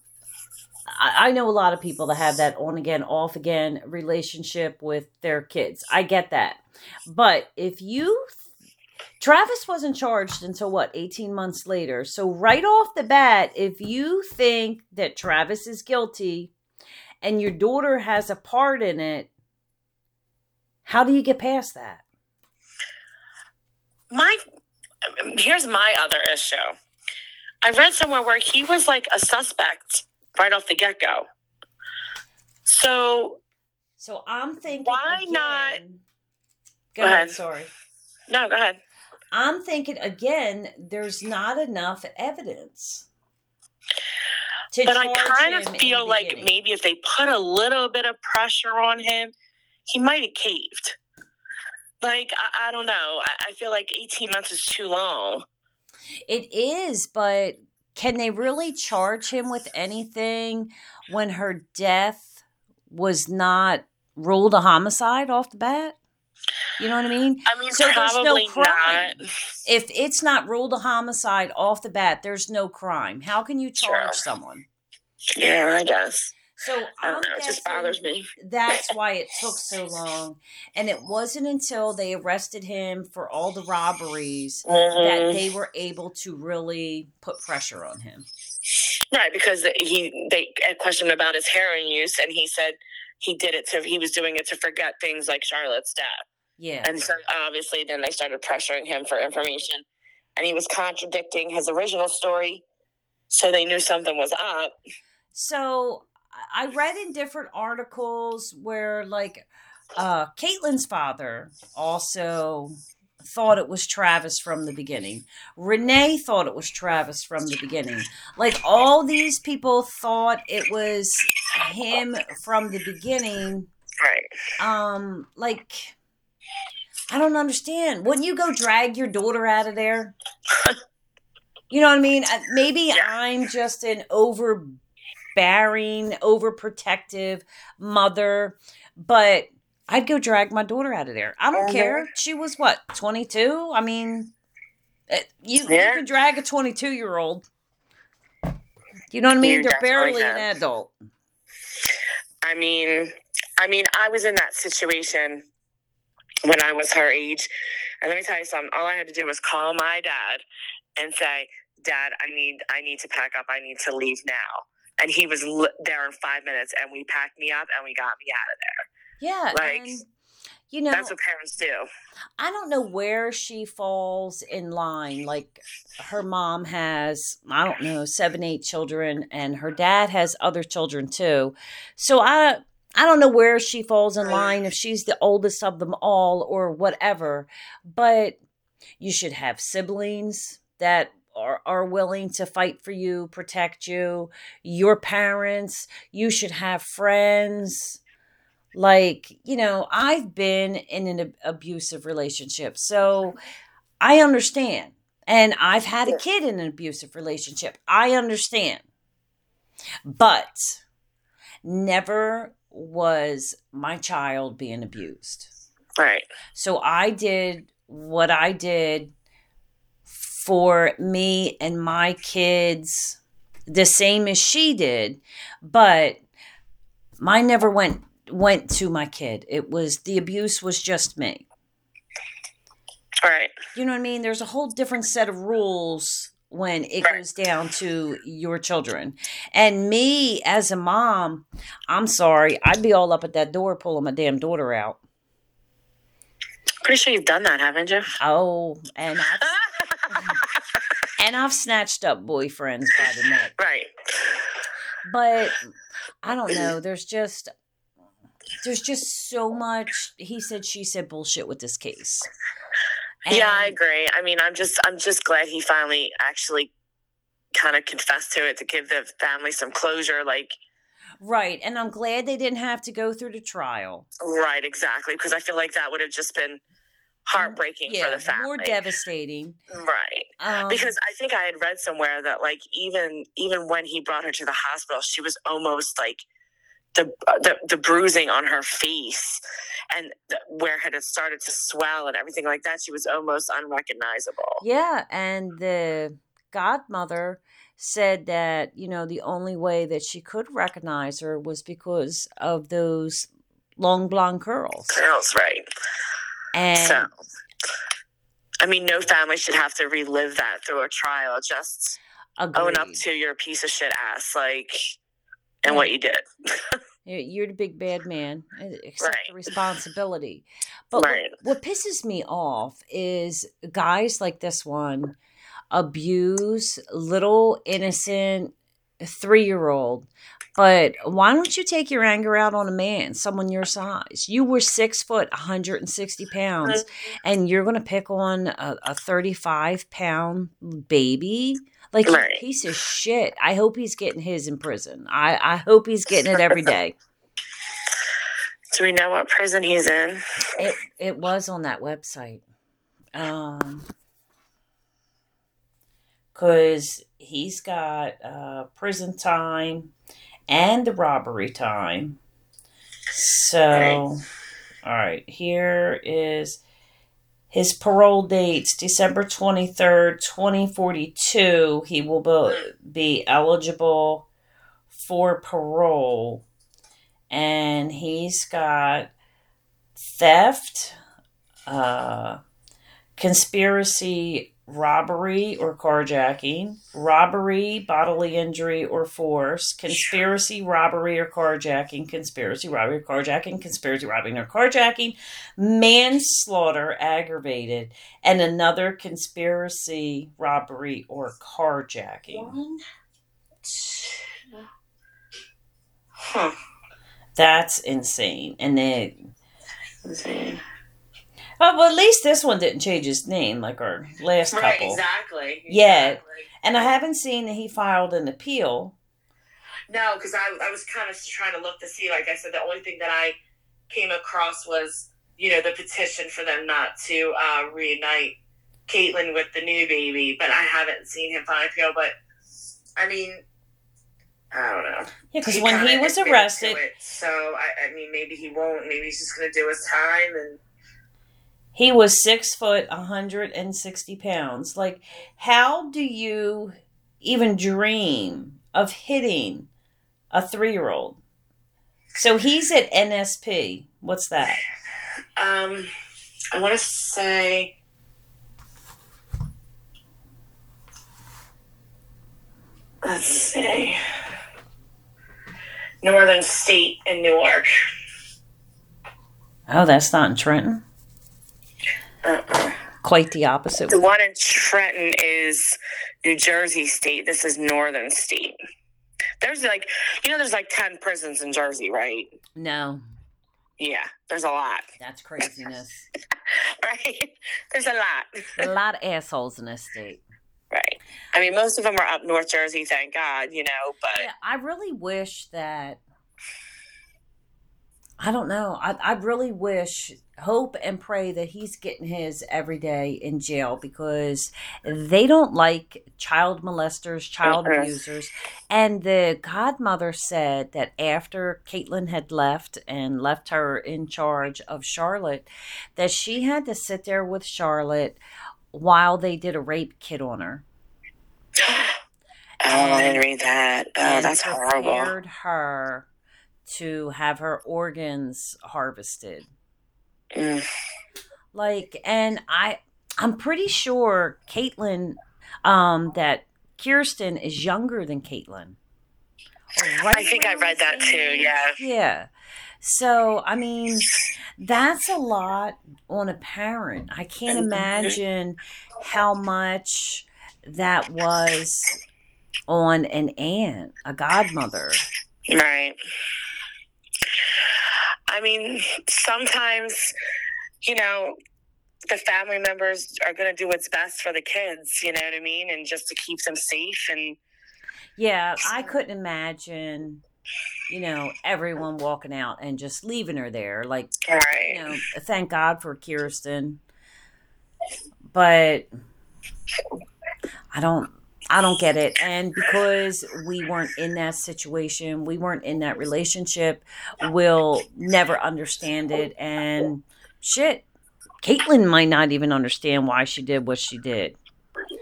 Speaker 1: I, I know a lot of people that have that on again, off again relationship with their kids. I get that. But if you, Travis wasn't charged until what, 18 months later. So, right off the bat, if you think that Travis is guilty and your daughter has a part in it, how do you get past that?
Speaker 2: My here's my other issue. I read somewhere where he was like a suspect right off the get go. So
Speaker 1: So, I'm thinking.
Speaker 2: Why not-
Speaker 1: Go,
Speaker 2: Go
Speaker 1: ahead.
Speaker 2: ahead.
Speaker 1: Sorry.
Speaker 2: no, go ahead.
Speaker 1: I'm thinking again, there's not enough evidence.
Speaker 2: But I kind of feel like
Speaker 1: beginning.
Speaker 2: maybe if they put a little bit of pressure on him, he might have caved. Like I, I don't know. I, I feel like eighteen months is too long.
Speaker 1: it is, but can they really charge him with anything when her death was not ruled a homicide off the bat? You know what I mean?
Speaker 2: I mean,
Speaker 1: So there's no crime.
Speaker 2: not.
Speaker 1: If it's not ruled a homicide off the bat, there's no crime. How can you charge
Speaker 2: Sure.
Speaker 1: someone?
Speaker 2: Yeah, I guess.
Speaker 1: So
Speaker 2: I don't know. It just bothers me.
Speaker 1: that's why it took so long. And it wasn't until they arrested him for all the robberies that
Speaker 2: Mhm.
Speaker 1: they were able to really put pressure on him.
Speaker 2: Right, because he they questioned him about his heroin use, and he said he did it to he was doing it to forget things like Charlotte's death,
Speaker 1: Yeah.
Speaker 2: and so obviously then they started pressuring him for information, and he was contradicting his original story, so they knew something was up.
Speaker 1: So I read in different articles where like uh Caitlin's father also thought it was Travis from the beginning. Renee thought it was Travis from the beginning. Like all these people thought it was him from the beginning.
Speaker 2: Right.
Speaker 1: Um like I don't understand. Wouldn't you go drag your daughter out of there? You know what I mean? Uh, Maybe
Speaker 2: Yeah.
Speaker 1: I'm just an overbearing, overprotective mother, but I'd go drag my daughter out of there. I don't
Speaker 2: Mhm.
Speaker 1: care. She was what, 22? I mean, uh, you,
Speaker 2: Yeah.
Speaker 1: you can drag a 22 year old. You know what I mean?
Speaker 2: You
Speaker 1: They're barely an adult.
Speaker 2: I mean, I mean, I was in that situation when I was her age, and let me tell you something. All I had to do was call my dad and say, "Dad, I need, I need to pack up. I need to leave now." And he was li- there in five minutes, and we packed me up and we got me out of there.
Speaker 1: Yeah.
Speaker 2: Like,
Speaker 1: and, you know,
Speaker 2: That's what parents do.
Speaker 1: I don't know where she falls in line. Like her mom has, I don't know, seven, eight children, and her dad has other children too. So I I don't know where she falls in line, if she's the oldest of them all or whatever. But you should have siblings that are, are willing to fight for you, protect you, your parents, you should have friends. Like you know i've been in an ab- abusive relationship so i understand. And i've had a kid in an abusive relationship. I understand. But never was my child being abused.
Speaker 2: Right.
Speaker 1: So I did what I did for me and my kids the same as she did, but mine never went went to my kid. It was the abuse was just me.
Speaker 2: Right.
Speaker 1: You know what I mean? There's a whole different set of rules when it
Speaker 2: Right.
Speaker 1: goes down to your children. And me as a mom, I'm sorry, I'd be all up at that door pulling my damn daughter out.
Speaker 2: Pretty sure you've done that, haven't you?
Speaker 1: Oh, and I've, and I've snatched up boyfriends by the neck.
Speaker 2: right.
Speaker 1: But I don't know. There's just there's just so much he said she said bullshit with this case.
Speaker 2: yeah, I agree. I mean, I'm just I'm just glad he finally actually kind of confessed to it to give the family some closure. Like,
Speaker 1: Right, and I'm glad they didn't have to go through the trial.
Speaker 2: right, exactly, because I feel like that would have just been heartbreaking for the family.
Speaker 1: more devastating.
Speaker 2: right.
Speaker 1: Um,
Speaker 2: because I think I had read somewhere that like even even when he brought her to the hospital, she was almost like the the, the bruising on her face and the, where had it started to swell and everything like that. She was almost unrecognizable.
Speaker 1: yeah, and the godmother said that you know the only way that she could recognize her was because of those long blonde curls.
Speaker 2: Girls, right?
Speaker 1: And
Speaker 2: so, I mean, no family should have to relive that through a trial. Just own up to your piece of shit ass, like, and what you did.
Speaker 1: You- You're the big bad man. uh, Accept the
Speaker 2: Right.
Speaker 1: responsibility. But what- what, pisses me off is guys like this one abuse little innocent three year old. But why don't you take your anger out on a man, someone your size? You were six foot, 160 pounds, and you're going to pick on a, a 35 pound baby? Like,
Speaker 2: Right.
Speaker 1: piece of shit. I hope he's getting his in prison. I, I hope he's getting it every day.
Speaker 2: Do we know what prison he's in?
Speaker 1: It it was on that website. Um cuz he's got uh prison time and the robbery time. So
Speaker 2: Right.
Speaker 1: all right, here is his parole dates December 23rd, 2042. He will be eligible for parole. And he's got theft, uh, conspiracy, robbery or carjacking, robbery, bodily injury or force, conspiracy, robbery or carjacking, conspiracy, robbery or carjacking, conspiracy, robbery or carjacking, manslaughter, aggravated, and another conspiracy, robbery or carjacking.
Speaker 2: One, two. Huh.
Speaker 1: That's insane. And then,
Speaker 2: see.
Speaker 1: Oh, well, at least this one didn't change his name like our last
Speaker 2: Right,
Speaker 1: couple.
Speaker 2: exactly.
Speaker 1: Yeah.
Speaker 2: exactly.
Speaker 1: And I haven't seen that he filed an appeal.
Speaker 2: No, because I, I was kind of trying to look to see. Like I said, the only thing that I came across was, you know, the petition for them not to uh, reunite Caitlyn with the new baby. But I haven't seen him file an appeal. But I mean, I don't know.
Speaker 1: Yeah, because when he was arrested,
Speaker 2: it, so I, I mean, maybe he won't. Maybe he's just going to do his time and.
Speaker 1: He was six foot, 160 pounds. Like, how do you even dream of hitting a three year old? So he's at NSP. What's that?
Speaker 2: Um, I want to say. Let's see. Northern State in Newark.
Speaker 1: Oh, that's not in Trenton.
Speaker 2: Uh-uh.
Speaker 1: Quite the opposite.
Speaker 2: The one in Trenton is New Jersey State. This is Northern State. There's like, you know, there's like 10 prisons in Jersey, right?
Speaker 1: No,
Speaker 2: Yeah, there's a lot,
Speaker 1: that's craziness.
Speaker 2: right? There's a lot.
Speaker 1: a lot of assholes in this state.
Speaker 2: Right. I mean, most of them are up North Jersey, thank God, you know, but
Speaker 1: Yeah, I really wish that I don't know. I, I really wish, hope, and pray that he's getting his every day in jail because they don't like child molesters, child abusers. And the godmother said that after Caitlin had left and left her in charge of Charlotte, that she had to sit there with Charlotte while they did a rape kit on her.
Speaker 2: Oh, I didn't read that. Oh, that's horrible.
Speaker 1: prepared her to have her organs harvested.
Speaker 2: Mm.
Speaker 1: Like, and I, I'm pretty sure Caitlin, um, that Kirsten is younger than Caitlin. Right
Speaker 2: I think I read that too, yeah.
Speaker 1: Yeah. So, I mean, that's a lot on a parent. I can't imagine how much that was on an aunt, a godmother.
Speaker 2: Right. I mean, sometimes, you know, the family members are going to do what's best for the kids, you know what I mean? And just to keep them safe. And
Speaker 1: Yeah, I couldn't imagine, you know, everyone walking out and just leaving her there. Like,
Speaker 2: right.
Speaker 1: you know, thank God for Kirsten. But I don't I don't get it. And because we weren't in that situation, we weren't in that relationship, we'll never understand it and shit. Caitlin might not even understand why she did what she did.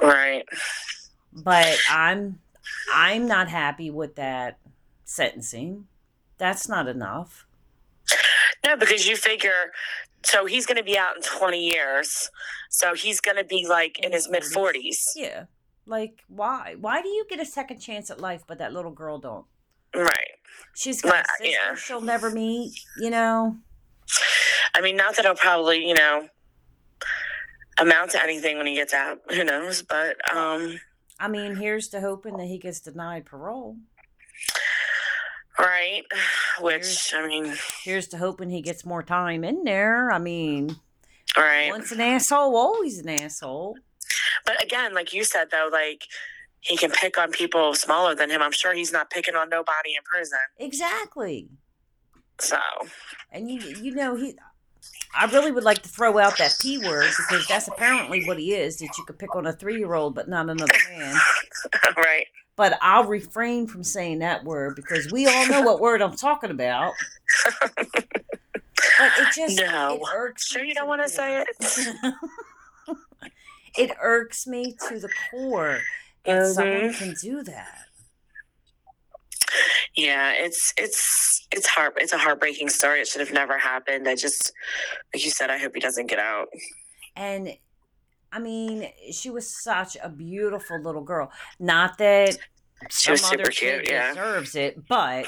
Speaker 2: Right.
Speaker 1: But I'm I'm not happy with that sentencing. That's not enough.
Speaker 2: No, because you figure, so he's going to be out in 20 years. So he's going to be like in his mid 40s.
Speaker 1: Yeah. Like why? Why do you get a second chance at life but that little girl don't?
Speaker 2: Right.
Speaker 1: She's got a sister
Speaker 2: yeah.
Speaker 1: she'll never meet, you know?
Speaker 2: I mean, not that he'll probably, you know, amount to anything when he gets out. Who knows? But, um,
Speaker 1: I mean, here's to hoping that he gets denied parole.
Speaker 2: right. Which, I mean,
Speaker 1: Here's to hoping he gets more time in there. I mean,
Speaker 2: right.
Speaker 1: once an asshole, always an asshole.
Speaker 2: But again, like you said, though, like he can pick on people smaller than him. I'm sure he's not picking on nobody in prison.
Speaker 1: Exactly.
Speaker 2: So,
Speaker 1: And you you know he I really would like to throw out that P word because that's apparently what he is, that you could pick on a three year old but not another man.
Speaker 2: right.
Speaker 1: But I'll refrain from saying that word because we all know what word I'm talking about. But it just
Speaker 2: No.
Speaker 1: it
Speaker 2: Sure, you don't want to say it?
Speaker 1: it irks me to the core that someone
Speaker 2: Mhm.
Speaker 1: can do that.
Speaker 2: Yeah, it's it's it's heart it's a heartbreaking story. It should have never happened. I just, like you said, I hope he doesn't get out.
Speaker 1: And I mean, she was such a beautiful little girl. Not that
Speaker 2: She was super cute. Yeah.
Speaker 1: deserves it, but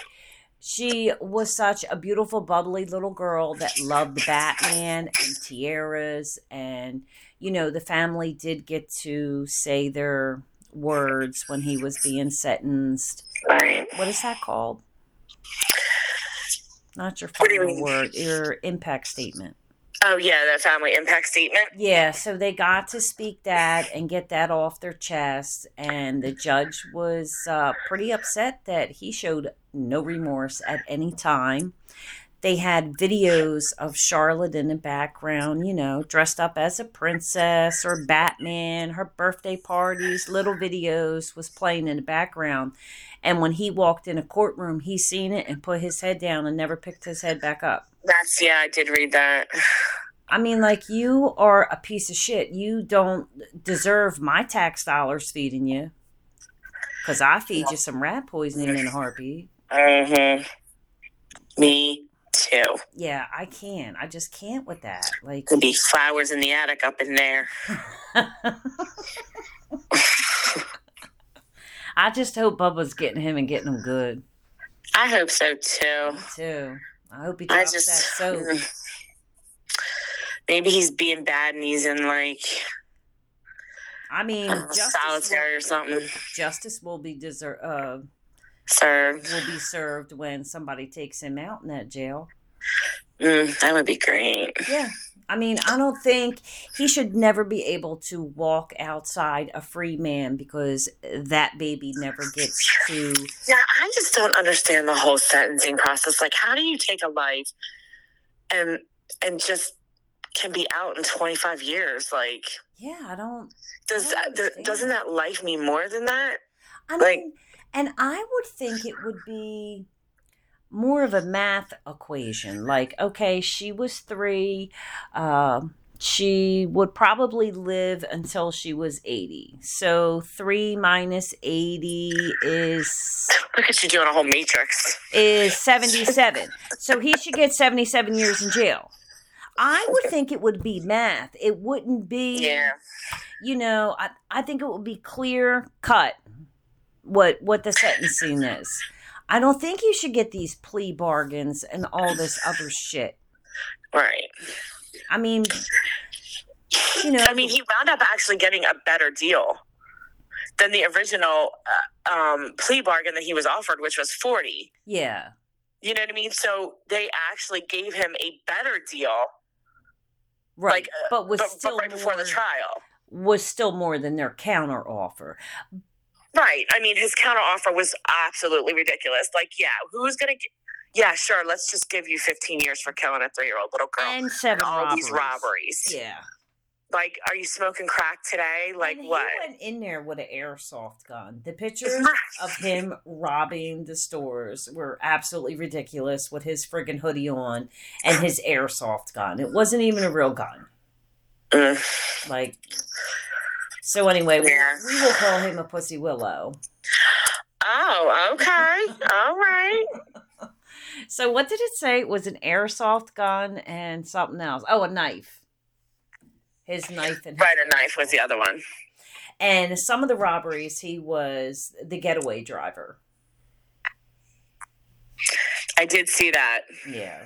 Speaker 1: she was such a beautiful, bubbly little girl that loved Batman and tiaras, and you know, the family did get to say their words when he was being sentenced.
Speaker 2: Right.
Speaker 1: What is that called? Not your
Speaker 2: do you
Speaker 1: final word, your impact statement.
Speaker 2: Oh yeah, the family impact statement.
Speaker 1: Yeah, so they got to speak that and get that off their chest, and the judge was uh, pretty upset that he showed no remorse at any time. They had videos of Charlotte in the background, you know, dressed up as a princess or Batman, her birthday parties, little videos was playing in the background. And when he walked in a courtroom, he seen it and put his head down and never picked his head back up.
Speaker 2: That's yeah, I did read that.
Speaker 1: I mean, like, you are a piece of shit. You don't deserve my tax dollars feeding you. Because I feed you some rat poisoning in a heartbeat.
Speaker 2: Mm-hmm. Me too.
Speaker 1: Yeah, I can. I just can't with that. Like,
Speaker 2: Could be flowers in the attic up in there.
Speaker 1: I just hope Bubba's getting him and getting him good,
Speaker 2: I hope so too.
Speaker 1: Me too. I hope he
Speaker 2: I
Speaker 1: drops
Speaker 2: just
Speaker 1: that soap.
Speaker 2: maybe he's being bad and he's in like
Speaker 1: I mean,
Speaker 2: uh, solitary or something.
Speaker 1: justice will be deser- uh,
Speaker 2: Served.
Speaker 1: will be served when somebody takes him out in that jail.
Speaker 2: Mm, that would be great.
Speaker 1: Yeah. I mean, I don't think he should never be able to walk outside a free man because that baby never gets to.
Speaker 2: Yeah, I just don't understand the whole sentencing process. Like, how do you take a life and and just can be out in 25 years like
Speaker 1: Yeah, I don't.
Speaker 2: does
Speaker 1: I
Speaker 2: that, doesn't that life mean more than that
Speaker 1: I
Speaker 2: Like-
Speaker 1: mean, and I would think it would be more of a math equation. Like, okay, she was three. Um, she would probably live until she was 80. So 3 minus 80 is
Speaker 2: look at you doing a whole matrix
Speaker 1: is 77. So he should get 77 years in jail. I would think it would be math. It wouldn't be
Speaker 2: yeah
Speaker 1: you know, I, I think it would be clear cut what what the sentencing is. I don't think you should get these plea bargains and all this other shit.
Speaker 2: right.
Speaker 1: I mean, you know,
Speaker 2: i mean he wound up actually getting a better deal than the original uh, um, plea bargain that he was offered which was 40
Speaker 1: yeah,
Speaker 2: you know what i mean? So they actually gave him a better deal.
Speaker 1: Right,
Speaker 2: Like, uh,
Speaker 1: but was
Speaker 2: but,
Speaker 1: still
Speaker 2: but right before
Speaker 1: more,
Speaker 2: the trial.
Speaker 1: was still more than their counter offer.
Speaker 2: Right. I mean, his counteroffer was absolutely ridiculous. Like, yeah, who's gonna? G- yeah, sure. Let's just give you 15 years for killing a three-year-old little girl
Speaker 1: And
Speaker 2: and
Speaker 1: seven
Speaker 2: all
Speaker 1: robberies.
Speaker 2: these robberies.
Speaker 1: Yeah,
Speaker 2: Like, are you smoking crack today? Like,
Speaker 1: And he
Speaker 2: what?
Speaker 1: went in there with an airsoft gun. The pictures of him robbing the stores were absolutely ridiculous with his friggin' hoodie on and his airsoft gun. It wasn't even a real gun. Like, so anyway, we, we will call him a pussy willow.
Speaker 2: Oh, okay. all right.
Speaker 1: So what did it say? It was an airsoft gun and something else. Oh, a knife. His knife and
Speaker 2: Right, a knife was the other one.
Speaker 1: and some of the robberies he was the getaway driver.
Speaker 2: I did see that.
Speaker 1: Yeah.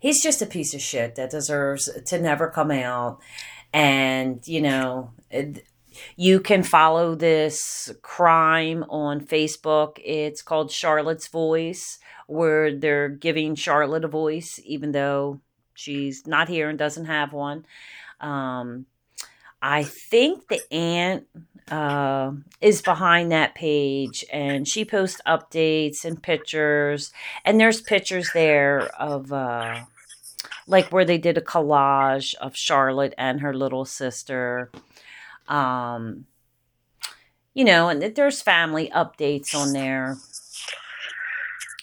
Speaker 1: He's just a piece of shit that deserves to never come out. And, you know, you can follow this crime on Facebook. It's called Charlotte's Voice, where they're giving Charlotte a voice, even though she's not here and doesn't have one. Um, I think the aunt uh, is behind that page and she posts updates and pictures and there's pictures there of uh like where they did a collage of Charlotte and her little sister um you know and there's family updates on there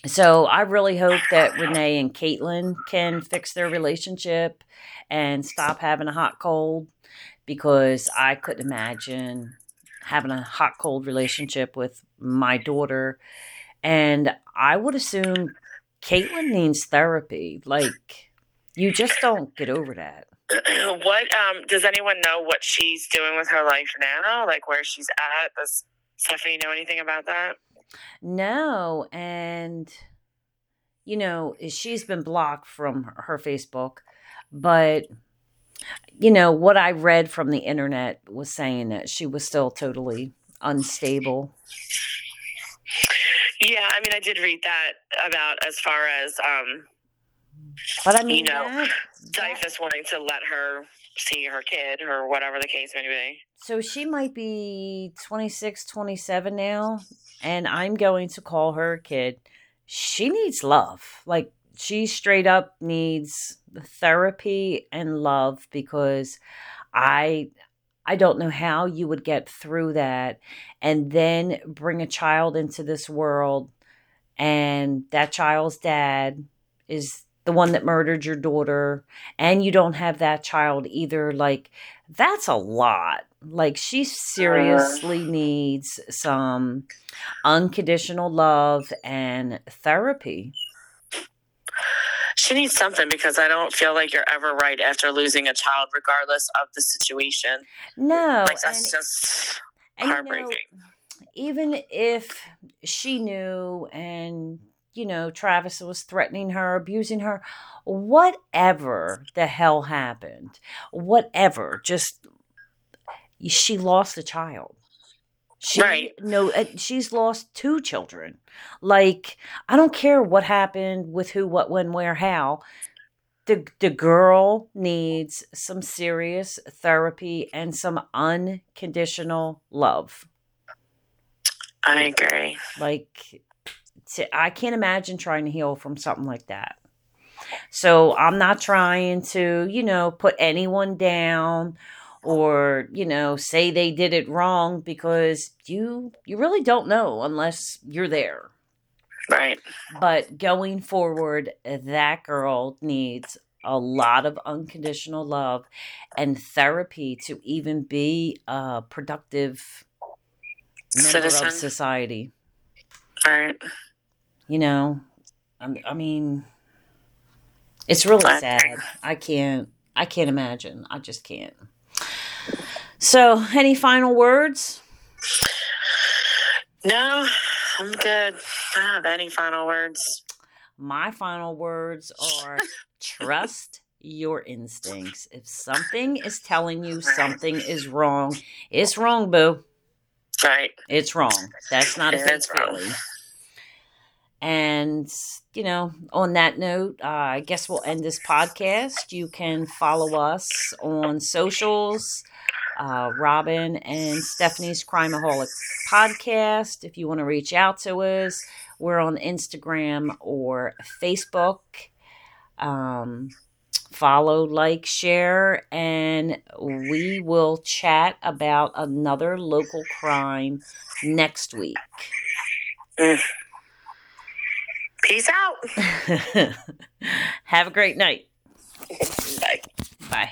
Speaker 1: so I really hope that Renee and Caitlin can fix their relationship and stop having a hot cold because I couldn't imagine having a hot cold relationship with my daughter. And I would assume Caitlin needs therapy. Like, you just don't get over that.
Speaker 2: what um does anyone know what she's doing with her life now? Like where she's at? Does Stephanie know anything about that?
Speaker 1: No, and you know, she's been blocked from her Facebook, but you know, what I read from the internet was saying that she was still totally unstable.
Speaker 2: Yeah, I mean I did read that about as far as um
Speaker 1: But I mean,
Speaker 2: You know,
Speaker 1: that- that-
Speaker 2: wanting to let her see her kid or whatever the case may be.
Speaker 1: so she might be 26, 27 now, and I'm going to call her a kid. She needs love. Like, she straight up needs therapy and love because I I don't know how you would get through that and then bring a child into this world and that child's dad is the one that murdered your daughter and you don't have that child either like that's a lot like she seriously needs some unconditional love and therapy
Speaker 2: She needs something because I don't feel like you're ever right after losing a child, regardless of the situation.
Speaker 1: no
Speaker 2: like that's
Speaker 1: and-
Speaker 2: just
Speaker 1: And, you know,
Speaker 2: heartbreaking.
Speaker 1: even if she knew and you know Travis was threatening her, abusing her, whatever the hell happened, whatever, just she lost a child. She,
Speaker 2: Right.
Speaker 1: No, uh, she's lost two children. Like I don't care what happened with who, what, when, where, how. The the girl needs some serious therapy and some unconditional love.
Speaker 2: I agree.
Speaker 1: Like, to, I can't imagine trying to heal from something like that. So I'm not trying to, you know, put anyone down or, you know, say they did it wrong because you you really don't know unless you're there.
Speaker 2: Right.
Speaker 1: But going forward, that girl needs a lot of unconditional love and therapy to even be a productive member
Speaker 2: Citizen.
Speaker 1: of society.
Speaker 2: Right.
Speaker 1: You know, I, I mean, it's really sad. I can't. I can't imagine. I just can't. So, any final words?
Speaker 2: No, I'm good. I don't have any final words.
Speaker 1: My final words are trust your instincts. If something is telling you something is wrong, it's wrong, boo.
Speaker 2: Right.
Speaker 1: It's wrong. That's not a
Speaker 2: Yeah,
Speaker 1: good
Speaker 2: it's wrong.
Speaker 1: feeling. And, you know, on that note, uh, I guess we'll end this podcast. You can follow us on socials, uh, Robin and Stephanie's Crimeaholic podcast. If you want to reach out to us, we're on Instagram or Facebook. Um, follow, like, share, and we will chat about another local crime next week.
Speaker 2: Peace out.
Speaker 1: Have a great night.
Speaker 2: Bye.
Speaker 1: Bye.